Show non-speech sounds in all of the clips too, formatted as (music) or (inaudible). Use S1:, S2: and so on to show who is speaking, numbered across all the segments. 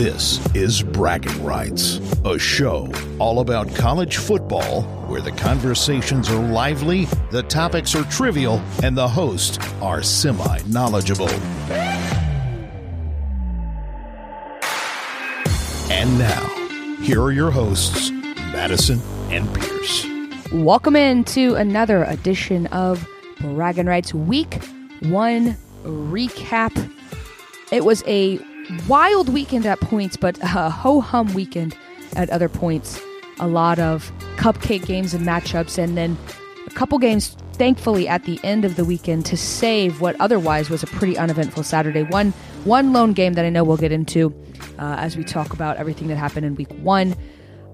S1: This is Bragging Rights, a show all about college football where the conversations are lively, the topics are trivial, and the hosts are semi knowledgeable. And now, here are your hosts, Madison and Pierce.
S2: Welcome into another edition of Bragging Rights Week 1 recap. It was a wild weekend at points, but a ho hum weekend at other points. A lot of cupcake games and matchups, and then a couple games, thankfully, at the end of the weekend to save what otherwise was a pretty uneventful Saturday. One, one lone game that I know we'll get into uh, as we talk about everything that happened in week one.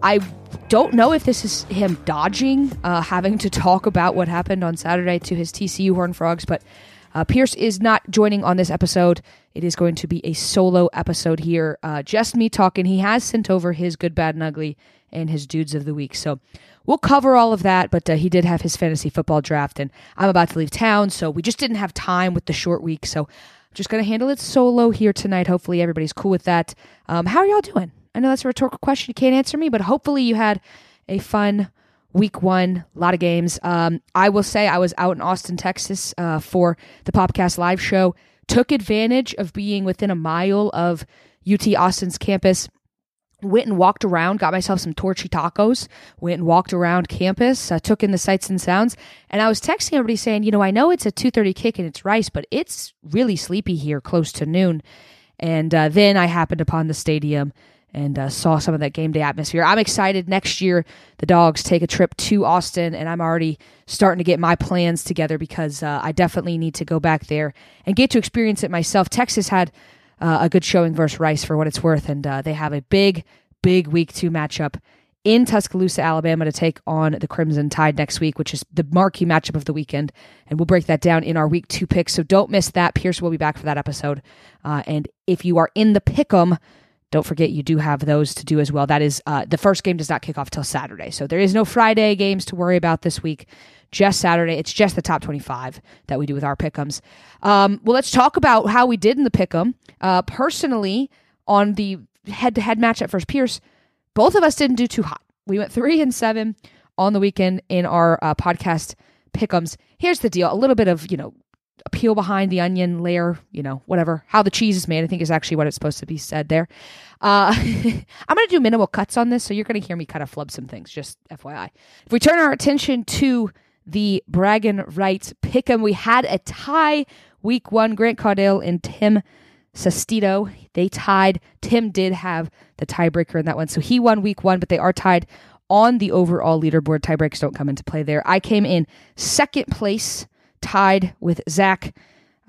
S2: I don't know if this is him dodging uh, having to talk about what happened on Saturday to his TCU Horn Frogs, but uh, Pierce is not joining on this episode. It is going to be a solo episode here, uh, just me talking. He has sent over his good, bad, and ugly and his dudes of the week. So we'll cover all of that, but uh, he did have his fantasy football draft, and I'm about to leave town, so we just didn't have time with the short week. So I'm just going to handle it solo here tonight. Hopefully, everybody's cool with that. Um, how are y'all doing? I know that's a rhetorical question. You can't answer me, but hopefully, you had a fun week one, a lot of games. Um, I will say I was out in Austin, Texas uh, for the Popcast live show. Took advantage of being within a mile of UT Austin's campus. Went and walked around, got myself some torchy tacos, went and walked around campus, uh, took in the sights and sounds. And I was texting everybody saying, you know, I know it's a 2.30 kick and it's Rice, but it's really sleepy here close to noon. And uh, then I happened upon the stadium and uh, saw some of that game day atmosphere. I'm excited. Next year, the dogs take a trip to Austin, and I'm already starting to get my plans together because uh, I definitely need to go back there and get to experience it myself. Texas had uh, a good showing versus Rice for what it's worth, and uh, they have a big, big week two matchup in Tuscaloosa, Alabama to take on the Crimson Tide next week, which is the marquee matchup of the weekend. And we'll break that down in our week two picks. So don't miss that. Pierce will be back for that episode. Uh, and if you are in the pick 'em, don't forget you do have those to do as well. That is uh, the first game does not kick off till Saturday, so there is no Friday games to worry about this week. Just Saturday. It's just the top twenty-five that we do with our pickums. Um, well, let's talk about how we did in the pickum. Uh, personally, on the head-to-head match at First Pierce, both of us didn't do too hot. We went three and seven on the weekend in our uh, podcast pickums. Here's the deal: a little bit of you know peel behind the onion layer, you know, whatever, how the cheese is made, I think is actually what it's supposed to be said there. Uh, (laughs) I'm going to do minimal cuts on this, so you're going to hear me kind of flub some things, just FYI. If we turn our attention to the Bragging Rights pick'em, we had a tie week one. Grant Caudill and Tim Sestito, they tied. Tim did have the tiebreaker in that one, so he won week one, but they are tied on the overall leaderboard. Tiebreaks don't come into play there. I came in second place tied with Zach.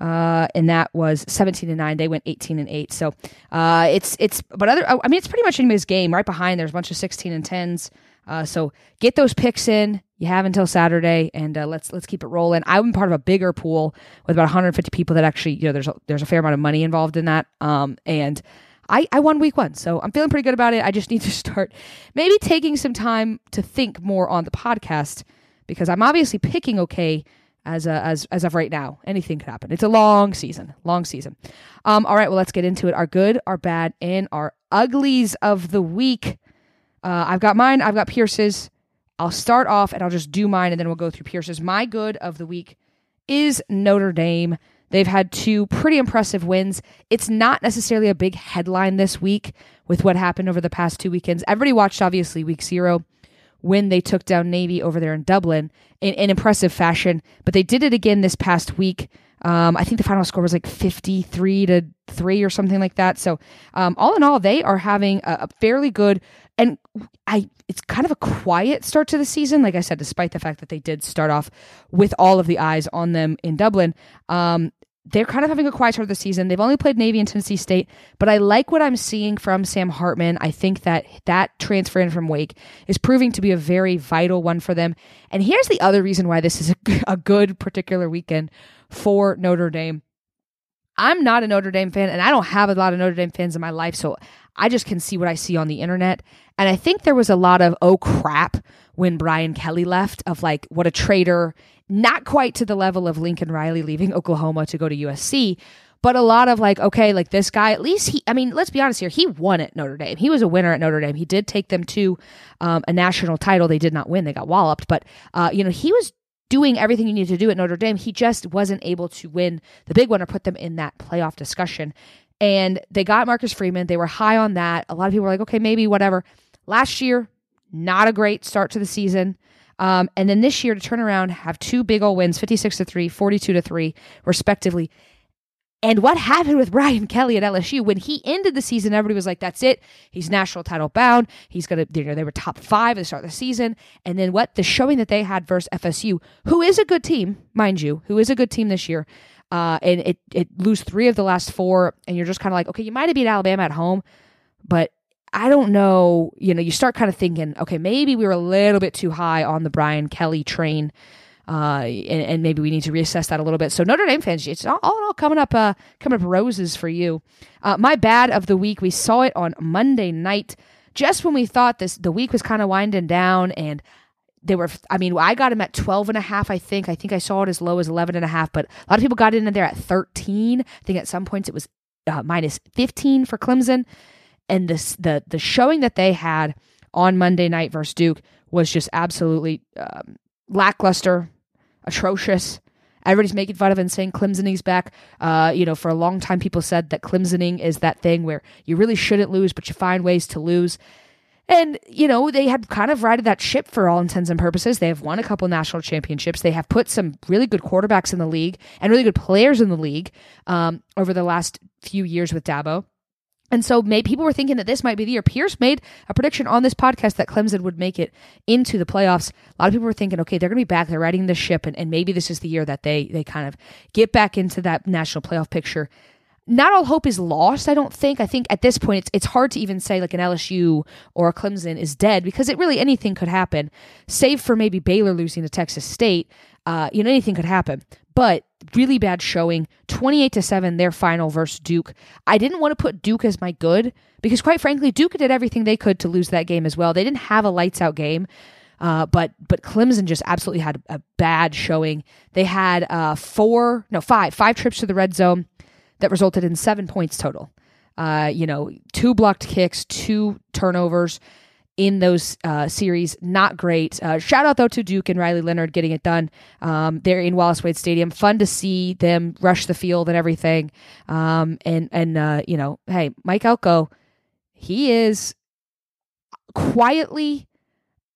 S2: Uh, and that was 17 and 9 they went 18 and 8 so uh, it's it's but other i mean it's pretty much anybody's game. Right behind there's a bunch of 16 and 10s uh, so get those picks in. You have until saturday and uh, let's let's keep it rolling. I'm part of a bigger pool with about 150 people that actually you know there's a, there's a fair amount of money involved in that. Um, and I, I won week one, so I'm feeling pretty good about it. I just need to (laughs) start maybe taking some time to think more on the podcast because I'm obviously picking okay as a, as as of right now. Anything could happen. It's a long season, long season. Um, all right, well, let's get into it. Our good, our bad, and our uglies of the week. Uh, I've got mine. I've got Pierce's. I'll start off and I'll just do mine, and then we'll go through Pierce's. My good of the week is Notre Dame. They've had two pretty impressive wins. It's not necessarily a big headline this week with what happened over the past two weekends. Everybody watched, obviously, week zero when they took down Navy over there in Dublin in, in impressive fashion. But they did it again this past week. Um, I think the final score was like 53 to 3 or something like that. So, um, all in all, they are having a, a, fairly good and I it's kind of a quiet start to the season. Like I said, despite the fact that they did start off with all of the eyes on them in Dublin. Um, they're kind of having a quiet start of the season. They've only played Navy and Tennessee State, but I like what I'm seeing from Sam Hartman. I think that that transfer in from Wake is proving to be a very vital one for them. And here's the other reason why this is a, a good particular weekend for Notre Dame. I'm not a Notre Dame fan, and I don't have a lot of Notre Dame fans in my life, so I just can see what I see on the internet. And I think there was a lot of, oh crap, when Brian Kelly left, of like, what a traitor not quite to the level of Lincoln Riley leaving (laughs) Oklahoma to go to USC, but a lot of like, okay, like this guy, at least he, I mean, let's be honest here, he won at Notre Dame. He was a winner at Notre Dame. He did take them to um, a national title. They did not win, they got walloped, but, uh, you know, he was doing everything you need to do at Notre Dame. He just wasn't able to win the big one or put them in that playoff discussion. And they got Marcus Freeman. They were high on that. A lot of people were like, okay, maybe whatever. Last year, not a great start to the season. Um, and then this year to turn around, have two big old wins, 56 to 3, 42 to 3, respectively. And what happened with (laughs) Brian Kelly at LSU when he ended the season? Everybody was like, "That's it. He's national title bound. He's gonna." You know, they were top five at the start of the season, and then what? The showing that they had versus FSU, who is a good team, mind you, who is a good team this year, uh, and it it lose three of the last four, and you're just kind of like, okay, you might have beat Alabama at home, but I don't know. You know, you start kind of thinking, okay, maybe we were a little bit too high on the Brian Kelly train uh, and, and, maybe we need to reassess that a little bit. So Notre Dame fans, it's all, all, all coming up, uh, coming up roses for you. Uh, my bad of the week, we saw it on Monday night, just when we thought this the week was kind of winding down, and they were. I mean, I got him at 12 and a half. I think. I think I saw it as low as 11 and a half, but a lot of people got in there at 13. I think at some points it was uh, minus 15 for Clemson, and this the the showing that they had on Monday night versus Duke was just absolutely um, lackluster atrocious. Everybody's making fun of and saying Clemsoning's back. Uh, you know, for a long time, people said that Clemsoning is that thing where you really shouldn't lose, but you find ways to lose. And, you know, they had kind of righted that ship for all intents and purposes. They have won a couple national championships. They have put some really good quarterbacks in the league and really good players in the league um, over the last few years with Dabo. And so maybe people were thinking that this might be the year. Pierce made a prediction on this podcast that Clemson would make it into the playoffs. A lot of people were thinking, okay, they're going to be back. They're riding the ship, and, and maybe this is the year that they they kind of get back into that national playoff picture. Not all hope is lost. I don't think. I think at this point, it's it's hard to even say like an LSU or a Clemson is dead because it really anything could happen, save for maybe Baylor losing to Texas State. Uh, you know, anything could happen. But really bad showing. 28 to 7 their final versus Duke. I didn't want to put Duke as my good because quite frankly Duke did everything they could to lose that game as well. They didn't have a lights out game. Uh, but but Clemson just absolutely had a bad showing. They had uh, four, no five, five trips to the red zone that resulted in seven points total. Uh, you know, two blocked kicks, two turnovers in those uh, series. Not great. Uh, shout out though to Duke and Riley Leonard getting it done. Um, they're in Wallace Wade Stadium. Fun to see them rush the field and everything. Um, and and uh, you know, hey, Mike Elko, he is quietly,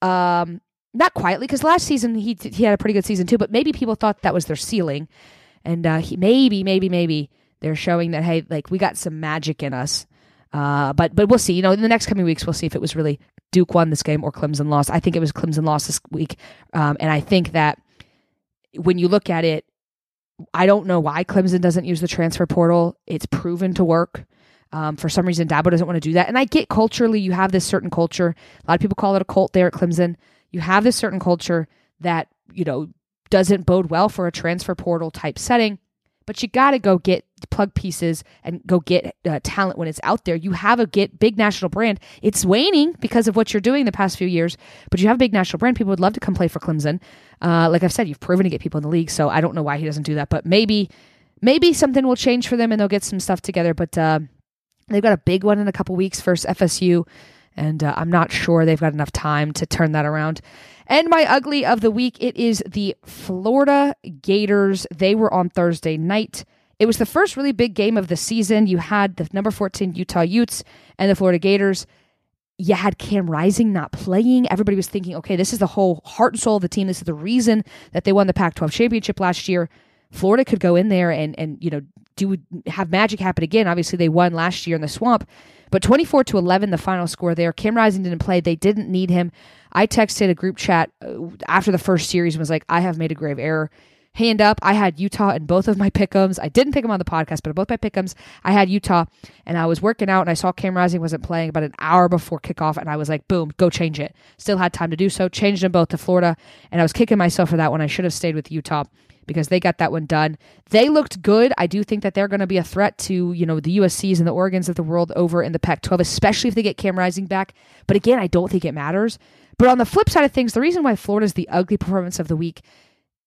S2: um, not quietly because last season he he had a pretty good season too. But maybe people thought that was their ceiling, and uh, he maybe maybe maybe they're showing that hey, like we got some magic in us. Uh, but but we'll see. You know, in the next coming weeks, we'll see if it was really Duke won this game or Clemson lost. I think it was Clemson lost this week. Um, and I think that when you look at it, I don't know why Clemson doesn't use the transfer portal. It's proven to work. Um, for some reason, Dabo doesn't want to do that. And I get culturally, you have this certain culture. A lot of people call it a cult there at Clemson. You have this certain culture that, you know, doesn't bode well for a transfer portal type setting but you got to go get plug pieces and go get uh, talent when it's out there. You have a get big national brand. It's waning because of what you're doing the past few years, but you have a big national brand. People would love to come play for Clemson. Uh, like I've said, you've proven to get people in the league, so I don't know why he doesn't do that. But maybe, maybe something will change for them and they'll get some stuff together. But uh, they've got a big one in a couple weeks versus FSU, and uh, I'm not sure they've got enough time to turn that around. And my ugly of the week, it is the Florida Gators. They were on Thursday night. It was the first really big game of the season. You had the number 14 Utah Utes and the Florida Gators. You had Cam Rising not playing. Everybody was thinking, okay, this is the whole heart and soul of the team. This is the reason that they won the Pac 12 championship last year. Florida could go in there and, and you know, do have magic happen again. Obviously, they won last year in the swamp, but 24 to 11, the final score there. Cam Rising didn't play. They didn't need him. I texted a group chat uh, after the first series and was like, I have made a grave error. Hand up, I had Utah in both of my pickums. I didn't pick them on the podcast, but both my pickums, I had Utah, and I was working out, and I saw Cam Rising wasn't playing about an hour before kickoff, and I was like, boom, go change it. Still had time to do so. Changed them both to Florida, and I was kicking myself for that one. I should have stayed with Utah because they got that one done. They looked good. I do think that they're going to be a threat to, you know, the USCs and the Oregons of the world over in the Pac 12, especially if they get Cam Rising back. But again, I don't think it matters. But on the flip side of things, the reason why Florida's the ugly performance of the week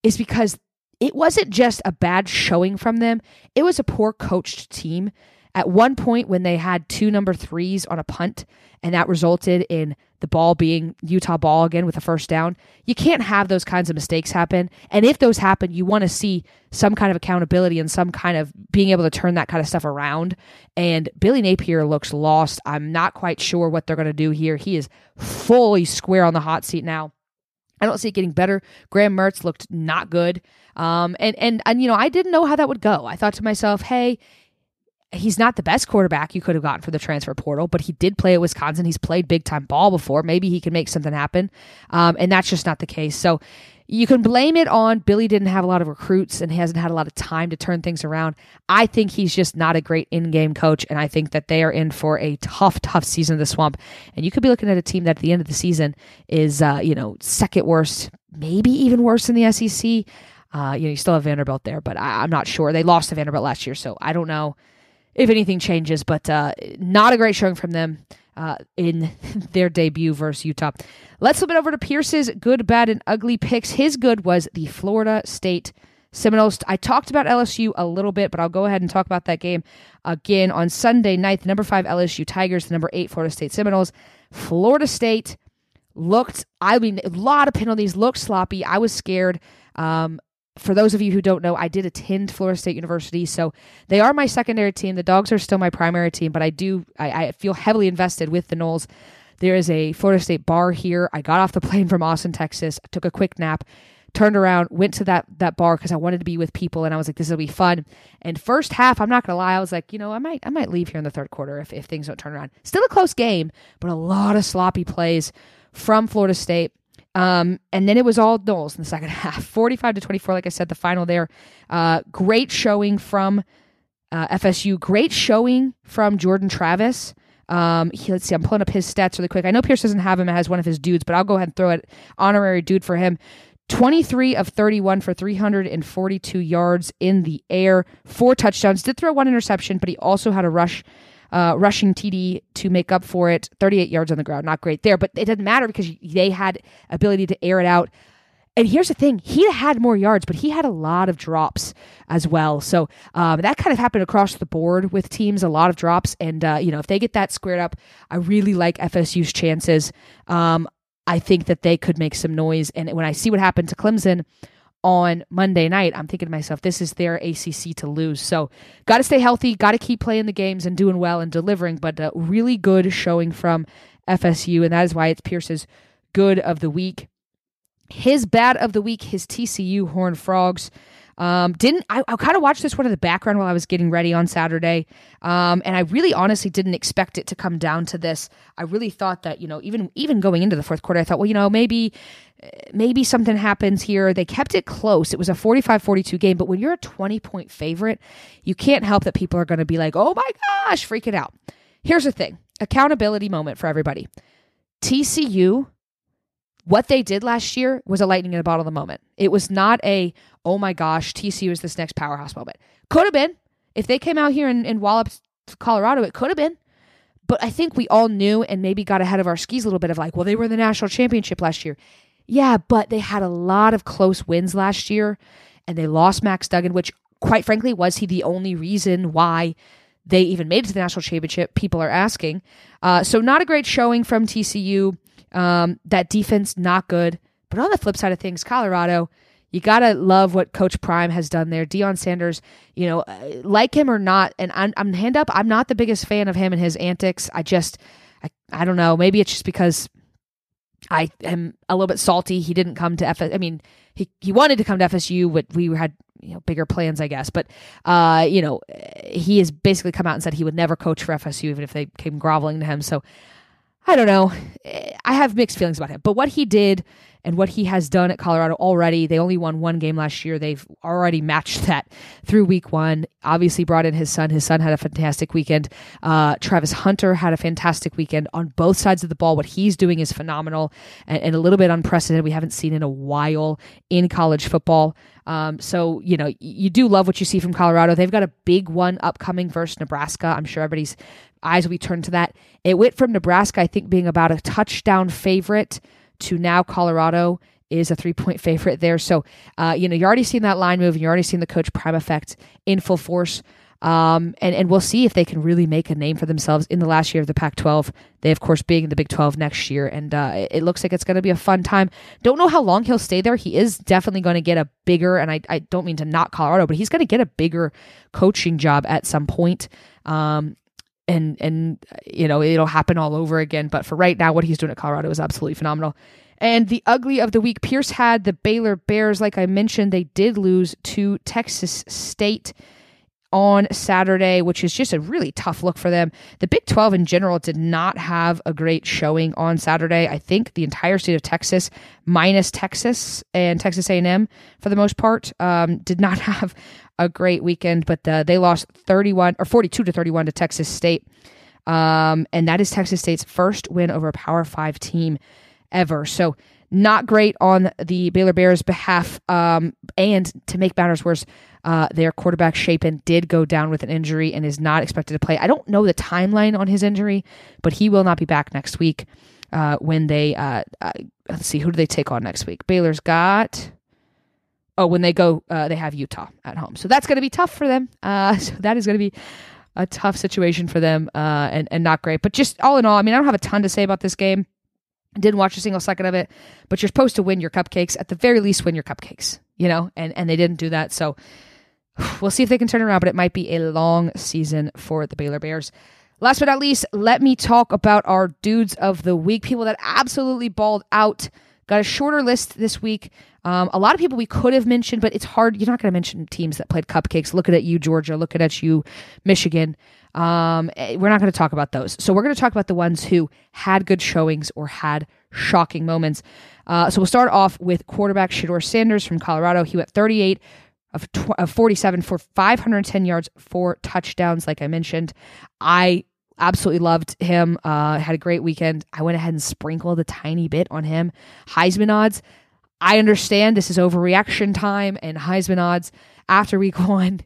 S2: is because it wasn't just a bad showing from them, it was a poor coached team. At one point, when they had two number threes on a punt, and that resulted in the ball being Utah ball again with a first down, you can't have those kinds of mistakes happen. And if those happen, you want to see some kind of accountability and some kind of being able to turn that kind of stuff around. And Billy Napier looks lost. I'm not quite sure what they're going to do here. He is fully square on the hot seat now. I don't see it getting better. Graham Mertz looked not good. Um, and, and, and, you know, I didn't know how that would go. I thought to myself, hey, he's not the best quarterback you could have gotten for the transfer portal, but he did play at Wisconsin. He's played big time ball before. Maybe he can make something happen. Um, and that's just not the case. So you can blame it on Billy didn't have a lot of recruits and hasn't had a lot of time to turn things around. I think he's just not a great in game coach. And I think that they are in for a tough, tough season of the swamp. And you could be looking at a team that at the end of the season is, uh, you know, second worst, maybe even worse than the SEC. Uh, you know, you still have Vanderbilt there, but I, I'm not sure. They lost to Vanderbilt last year, so I don't know if anything changes, but uh, not a great showing from them uh, in (laughs) their debut versus Utah. Let's flip it over to Pierce's good, bad, and ugly picks. His good was the Florida State Seminoles. I talked about LSU a little bit, but I'll go ahead and talk about that game again on Sunday night. The number five LSU Tigers, the number eight Florida State Seminoles. Florida State looked, I mean, a lot of penalties, looked sloppy. I was scared. Um, for those of you who don't know, I did attend Florida State University, so they are my secondary team. The dogs are still my primary team, but I do I, I feel heavily invested with the Noles. There is a Florida State bar here. I got off the (laughs) plane from Austin, Texas, took a quick nap, turned around, went to that that bar because I wanted to be with people, and I was like, this will be fun. And first half, I'm not gonna lie, I was like, you know, I might I might leave here in the third quarter if if things don't turn around. Still a close game, but a lot of sloppy plays from Florida State. Um, and then it was all Noles in the second (laughs) half, 45 to 24. Like I said, the final there. Uh, great showing from uh, FSU. Great showing from Jordan Travis. Um, he, let's see, I'm pulling up his stats really quick. I know Pierce doesn't have him as one of his dudes, but I'll go ahead and throw it honorary dude for him. 23 of 31 for 342 yards in the air, four touchdowns. Did throw one interception, but he also had a rush uh, rushing TD to make up for it. 38 yards on the ground, not great there, but it doesn't matter because they had ability to air it out. And here's the thing: he had more yards, but he had a lot of drops as well. So um, that kind of happened across the board with teams. A lot of drops, and uh, you know if they get that squared up, I really like FSU's chances. Um, I think that they could make some noise. And when I see what happened to Clemson, on Monday night, I'm thinking to myself, this is their ACC to lose. So, got to stay healthy, got to keep playing the games and doing well and delivering. But a really good showing from FSU, and that is why it's Pierce's good of the week. His bad of the week, his TCU Horned Frogs. Um, didn't I, I kind of watched this one in the background while I was getting ready on Saturday, um, and I really honestly didn't expect it to come down to this. I really thought that you know even even going into the fourth quarter, I thought well you know maybe maybe something happens here. They kept it close. It was a 45-42 game, but when you're a 20 point favorite, you can't help that people are going to be like, "Oh my gosh, freaking out." Here's the thing: accountability moment for everybody. TCU what they did last year was a lightning in a bottle of the moment. It was not a, oh my gosh, TCU is this next powerhouse moment. Could have been. If they came out here and, and walloped Colorado, it could have been. But I think we all knew and maybe got ahead of our skis a little bit of like, well, they were in the national championship last year. Yeah, but they had a lot of close wins last year and they lost Max Duggan, which quite frankly, was he the only reason why they even made it to the national championship? People are asking. Uh, so not a great showing from TCU. Um, that defense, not good. But on the flip side of things, Colorado, you got to love what Coach Prime has done there. Deion Sanders, you know, uh, like him or not, and I'm, I'm hand up, I'm not the biggest fan of him and his antics. I just, I, I don't know. Maybe it's just because I am a little bit salty. He didn't come to FS. I mean, he, he wanted to come to FSU, but we had you know bigger plans, I guess. But uh, you know, he has basically come out and said he would never coach for FSU, even if they came groveling to him. So I don't know. I have mixed feelings about him. But what he did and what he has done at Colorado already, they only won one game last year. They've already matched (laughs) that through week one. Obviously, brought in his son. His son had a fantastic weekend. Uh, Travis Hunter had a fantastic weekend on both sides of the ball. What he's doing is phenomenal and, and a little bit unprecedented. We haven't seen in a while in college football. Um, so, you know, you do love what you see from Colorado. They've got a big one upcoming versus Nebraska. I'm sure everybody's eyes will be turned to that. It went from Nebraska, I think, being about a touchdown favorite to now Colorado is a three point favorite there. So, uh, you know, you're already seeing that line move and you're already seeing the coach prime effect in full force. Um, and, and we'll see if they can really make a name for themselves in the last year of the Pac 12. They, of course, being in the Big 12 next year. And uh, it looks like it's going to be a fun time. Don't know how long he'll stay there. He is definitely going to get a bigger, and I, I don't mean to knock Colorado, but he's going to get a bigger coaching job at some point. Um, and and you know it'll happen all over again. But for right now, what he's doing at Colorado is absolutely phenomenal. And the ugly of the week, Pierce had the Baylor Bears. Like I mentioned, they did lose to Texas State on Saturday, which is just a really tough look for them. The Big 12 in general did not have a great showing on Saturday. I think the entire state of Texas, minus Texas and Texas A&M for the most part, um, did not (laughs) have a great weekend. But uh, they lost 31 or 42 to 31 to Texas State, um, and that is Texas State's first win over a Power Five team ever. So not great on the Baylor Bears' behalf. Um, and to make matters worse, uh, their quarterback Shapen did go down with an injury and is not expected to play. I don't know the timeline on his injury, but he will not be back next week. Uh, when they uh, uh let's see, who do they take on next week? Baylor's got. Oh, when they go, uh, they have Utah at home, so that's going to be tough for them. Uh, (laughs) so that is going to be a tough situation for them, and and not great. But just all in all, I mean, I don't have a ton to say about this game. Didn't watch a single second of it, but you're supposed to win your cupcakes. At the very least, win your cupcakes, you know, and, and they didn't do that. So (sighs) we'll see if they can turn around, but it might be a long season for the Baylor Bears. Last but not least, let me talk about our dudes of the week, people that absolutely balled out. Got a shorter list this week. Um, a lot of people we could have mentioned, but it's hard. You're not going to mention teams that played cupcakes. Looking at you, Georgia. Looking at you, Michigan. Um, eh, we're not going to talk about those. So we're going to talk about the ones who had good showings or had shocking moments. Uh, so we'll start off with quarterback Shedeur Sanders from Colorado. He went 38 of, tw- of 47 for 510 yards, four touchdowns, like I mentioned. I absolutely loved him. Uh, had a great weekend. I went ahead and sprinkled a tiny bit on him. Heisman odds. I understand this is overreaction time and Heisman odds after week (laughs) one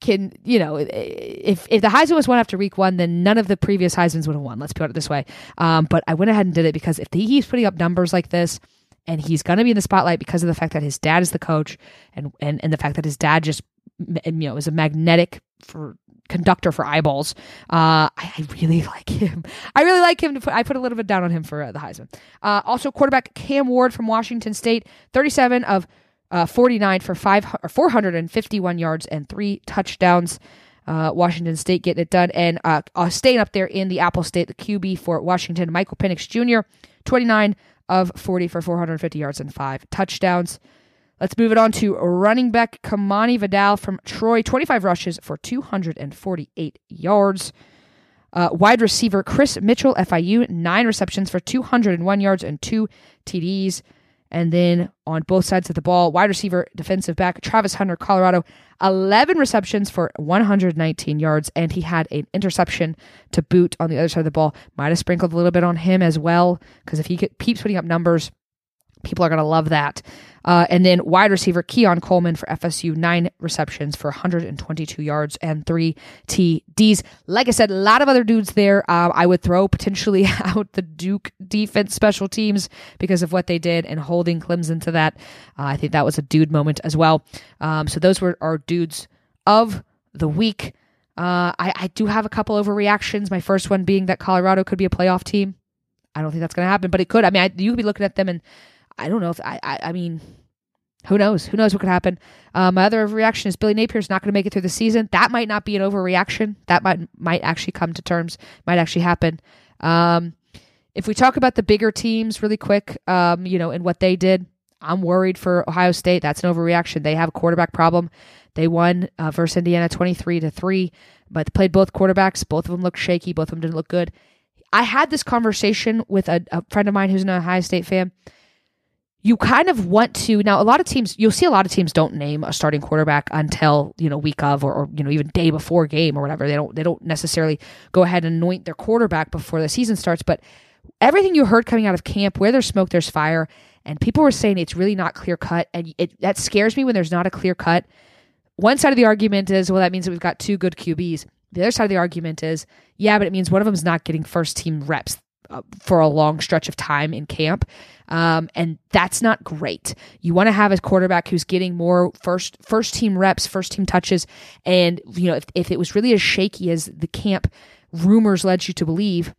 S2: can you know if if the Heisman was won after week one, then none of the previous Heisman's would have won. Let's put it this way. Um, but I went ahead and did it because if he keeps putting up numbers like this, and he's going to be in the spotlight because of the fact that his dad is the coach, and and and the fact that his dad just you know is a magnetic for conductor for eyeballs. Uh, I, I, really (laughs) like him. I really like him. To put, I put a little bit down on him for uh, the Heisman. Uh, also, quarterback Cam Ward from Washington State, 37 of uh, 49 for five or 451 yards and three touchdowns. Uh, Washington State getting it done. And uh, staying up there in the Apple State, the QB for Washington, Michael Penix Jr., 29 of 40 for 450 yards and five touchdowns. Let's move it on to running back Kimani Vidal from Troy, 25 rushes for 248 yards. Uh, wide receiver Chris Mitchell, FIU, nine receptions for 201 yards and two TDs. And then on both sides of the ball, wide receiver, defensive back Travis Hunter, Colorado, 11 receptions for 119 yards. And he had an interception to boot on the other side of the ball. Might have sprinkled a little bit on him as well, because if he keeps putting up numbers, people are going to love that. Uh, and then wide receiver Keon Coleman for FSU, nine receptions for 122 yards and three TDs. Like I said, a lot of other dudes there. Uh, I would throw potentially (laughs) out the Duke defense special teams because of what they did and holding Clemson to that. Uh, I think that was a dude moment as well. Um, so those were our dudes of the week. Uh, I, I do have a couple overreactions. My first one being that Colorado could be a playoff team. I don't think that's going to happen, but it could. I mean, I, you could be looking at them and I don't know if I, I, I mean, who knows? Who knows what could happen? Uh, my other reaction is Billy Napier's not going to make it through the season. That might not be an overreaction. That might might actually come to terms. Might actually happen. Um, if we talk about the bigger teams really quick, um, you know, and what they did, I'm worried for Ohio State. That's an overreaction. They have a quarterback problem. They won uh, versus Indiana 23 to three, but they played both quarterbacks. Both of them looked shaky. Both of them didn't look good. I had this conversation with a, a friend of mine who's an Ohio State fan you kind of want to now a lot of teams you'll see a lot of teams don't name a starting quarterback until you know week of or, or, you know even day before game or whatever. They don't they don't necessarily go ahead and anoint their quarterback before the season starts but everything you heard coming out of camp where there's smoke there's fire. And people were saying it's really not clear cut. And it that scares me when there's not a clear cut. One side of the argument is well that means that we've got two good QBs the other side of the argument is yeah but it means one of them is not getting first team reps uh, for a long stretch of time in camp. Um, and that's not great. You want to have a quarterback who's getting more first first team reps, first team touches, and you know if, if it was really as shaky as the camp rumors led you to believe,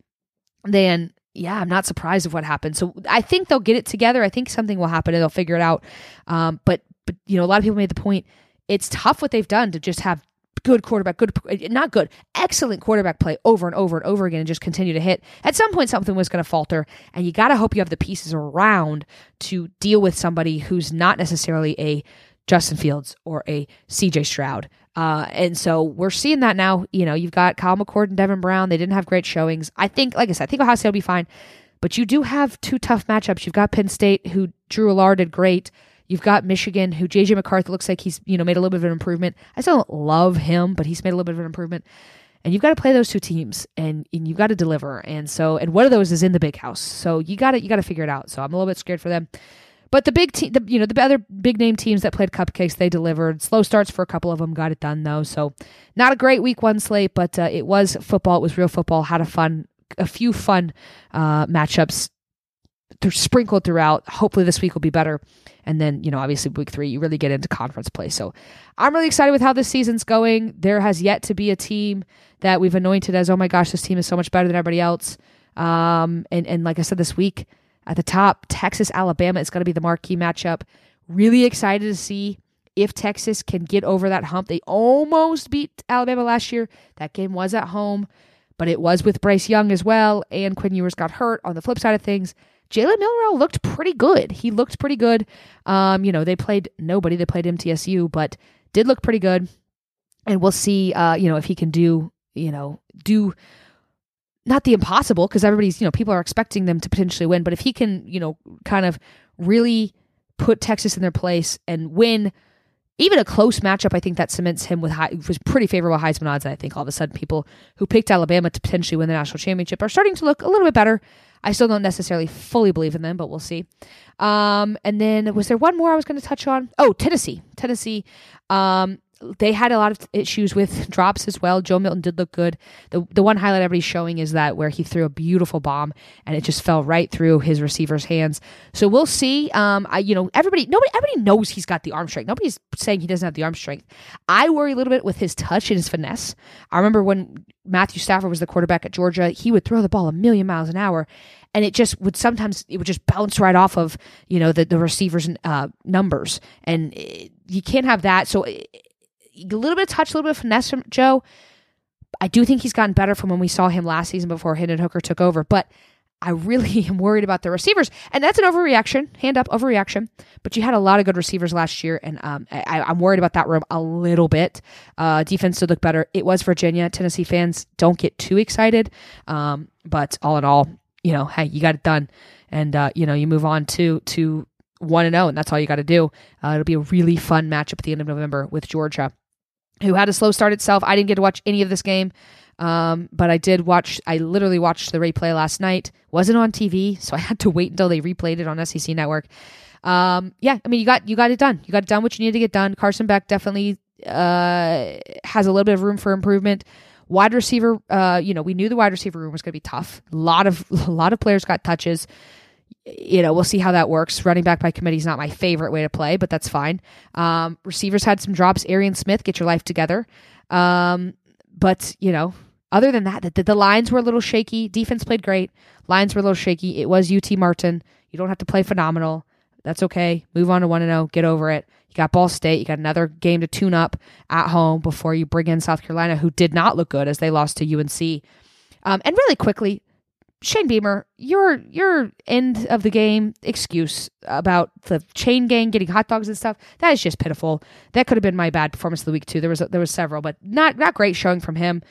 S2: then yeah, I'm not surprised of what happened. So I think they'll get it together. I think something will happen and they'll figure it out. Um, but but you know a lot of people made the point. It's tough what they've done to just have good quarterback, good, not good, excellent quarterback play over and over and over again and just continue to hit. At some point, something was going to falter, and you got to hope you have the pieces around to deal with somebody who's not necessarily a Justin Fields or a CJ Stroud. Uh, and so we're seeing that now. You know, you've got Kyle McCord and Devin Brown. They didn't have great showings. I think, like I said, I think Ohio State will be fine. But you do have two tough matchups. You've got Penn State, who Drew Allar did great. You've got Michigan, who JJ McCarthy looks like he's you know made a little bit of an improvement. I still don't love him, but he's made a little bit of an improvement. And you've got to play those two teams, and, and you've got to deliver. And so, and one of those is in the big house. So you got to you got to figure it out. So I'm a little bit scared for them. But the big team, you know, the other big name teams that played cupcakes, they delivered. Slow starts for a couple of them, got it done though. So not a great week one slate, but uh, it was football. It was real football. Had a fun, a few fun uh, matchups they're sprinkled throughout. Hopefully this week will be better. And then, you know, obviously week three, you really get into conference play. So I'm really excited with how this season's going. There has yet to be a team that we've anointed as, oh my gosh, this team is so much better than everybody else. Um, and, and like I said this week, at the top, Texas, Alabama is going to be the marquee matchup. Really excited to see if Texas can get over that hump. They almost beat Alabama last year. That game was at home, but it was with Bryce Young as well. And Quinn Ewers got hurt. On the flip side of things, Jalen Milroe looked pretty good. He looked pretty good. Um, you know, they played nobody. They played MTSU, but did look pretty good. And we'll see, uh, you know, if he can do, you know, do not the impossible because everybody's, you know, people are expecting them to potentially win. But if he can, you know, kind of really put Texas in their place and win even a close matchup, I think that cements him with high, was pretty favorable Heisman odds. I think all of a sudden people who picked Alabama to potentially win the national championship are starting to look a little bit better. I still don't necessarily fully believe in them, but we'll see. Um, and then was there one more I was going to touch on? Oh, Tennessee. Tennessee. Um, they had a lot of issues with (laughs) drops as well. Joe Milton did look good. The the one highlight everybody's showing is that where he threw a beautiful bomb and it just fell right through his receiver's hands. So we'll see. Um, I you know everybody nobody everybody knows he's got the arm strength. Nobody's saying he doesn't have the arm strength. I worry a little bit with his touch and his finesse. I remember when Matthew Stafford was the quarterback at Georgia, he would throw the ball a million miles an hour and it just would sometimes it would just bounce right off of you know the the receivers uh, numbers and it, you can't have that so it, a little bit of touch, a little bit of finesse from Joe. I do think he's gotten better from when we saw him last season before Hendon Hooker took over, but I really (laughs) am worried about the receivers, and that's an overreaction. Hand up, overreaction. But you had a lot of good receivers last year, and um, I, am worried about that room a little bit. Uh, defense did look better. It was Virginia. Tennessee fans don't get too excited, um, but all in all, you know, hey, you got it done, and uh, you know, you move on to to one and zero, oh, and that's all you got to do. Uh, it'll be a really fun matchup at the end of November with Georgia who had a slow start itself. I didn't get to watch any of this game, um, but I did watch. I literally watched the replay last night. wasn't on TV, so I had to wait until they replayed it on SEC Network. Um, yeah, I mean, you got you got it done. You got it done what you needed to get done. Carson Beck definitely uh, has a little bit of room for improvement. Wide receiver, uh, you know, we knew the wide receiver room was going to be tough. A lot of a (laughs) lot of players got touches you know, we'll see how that works. Running back by committee is not my favorite way to play, but that's fine. Um, receivers had some drops. Arian Smith, get your life together. Um, but, you know, other than that, the, the lines were a little shaky. Defense played great. Lines were a little shaky. It was UT Martin. You don't have to play phenomenal. That's okay. Move on to 1 0. Get over it. You got Ball State. You got another game to tune up at home before you bring in South Carolina, who did not look good as they lost to UNC. Um, and really quickly, Shane Beamer, your your end of the game excuse about the chain gang getting hot dogs and stuff that is just pitiful. That could have been my bad performance of the week too. There was there was several, but not not great showing from him.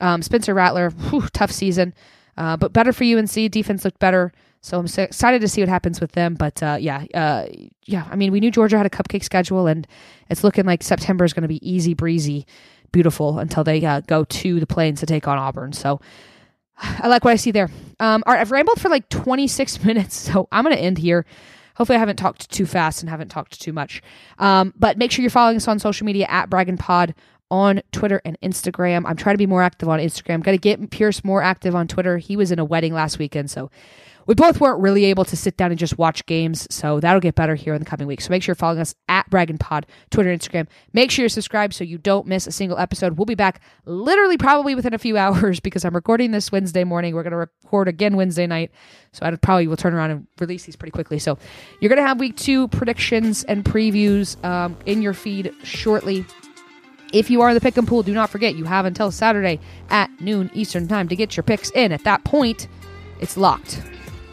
S2: Um, Spencer Rattler, whew, tough season, uh, but better for UNC. Defense looked better, so I'm so excited to see what happens with them. But uh, yeah, uh, yeah. I mean, we knew Georgia had a cupcake schedule, and it's looking like September is going to be easy breezy, beautiful until they uh, go to the plains to take on Auburn. So I like what I see there. Um, all right, I've rambled for like 26 (laughs) minutes, so I'm going to end here. Hopefully, I haven't talked too fast and haven't talked too much. Um, but make sure you're following us on social media at Bragging Pod on Twitter and Instagram. I'm trying to be more active on Instagram. Got to get Pierce more active on Twitter. He was in a wedding last weekend, so we both weren't really able to sit down and just watch games, so that'll get better here in the coming weeks. So make sure you're following us at Bragging Pod, Twitter, Instagram. Make sure you're subscribed so you don't miss a single episode. We'll be back literally probably within a few (laughs) hours because I'm recording this Wednesday morning. We're going to record again Wednesday night, so I probably will turn around and release these pretty quickly. So you're going to have week two predictions and previews um, in your feed shortly. If you are in the pick and pool, do not forget you have until Saturday at noon Eastern time to get your picks in. At that point, it's locked.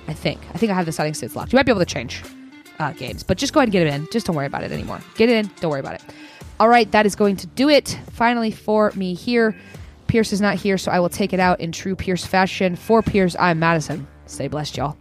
S2: I think. I think I have the settings it's locked. You might be able to change uh, games, but just go ahead and get it in. Just don't worry about it anymore. Get it in. Don't worry about it. All right, that is going to do it finally for me here. Pierce is not here, so I will take it out in true Pierce fashion. For Pierce, I'm Madison. Stay blessed, y'all.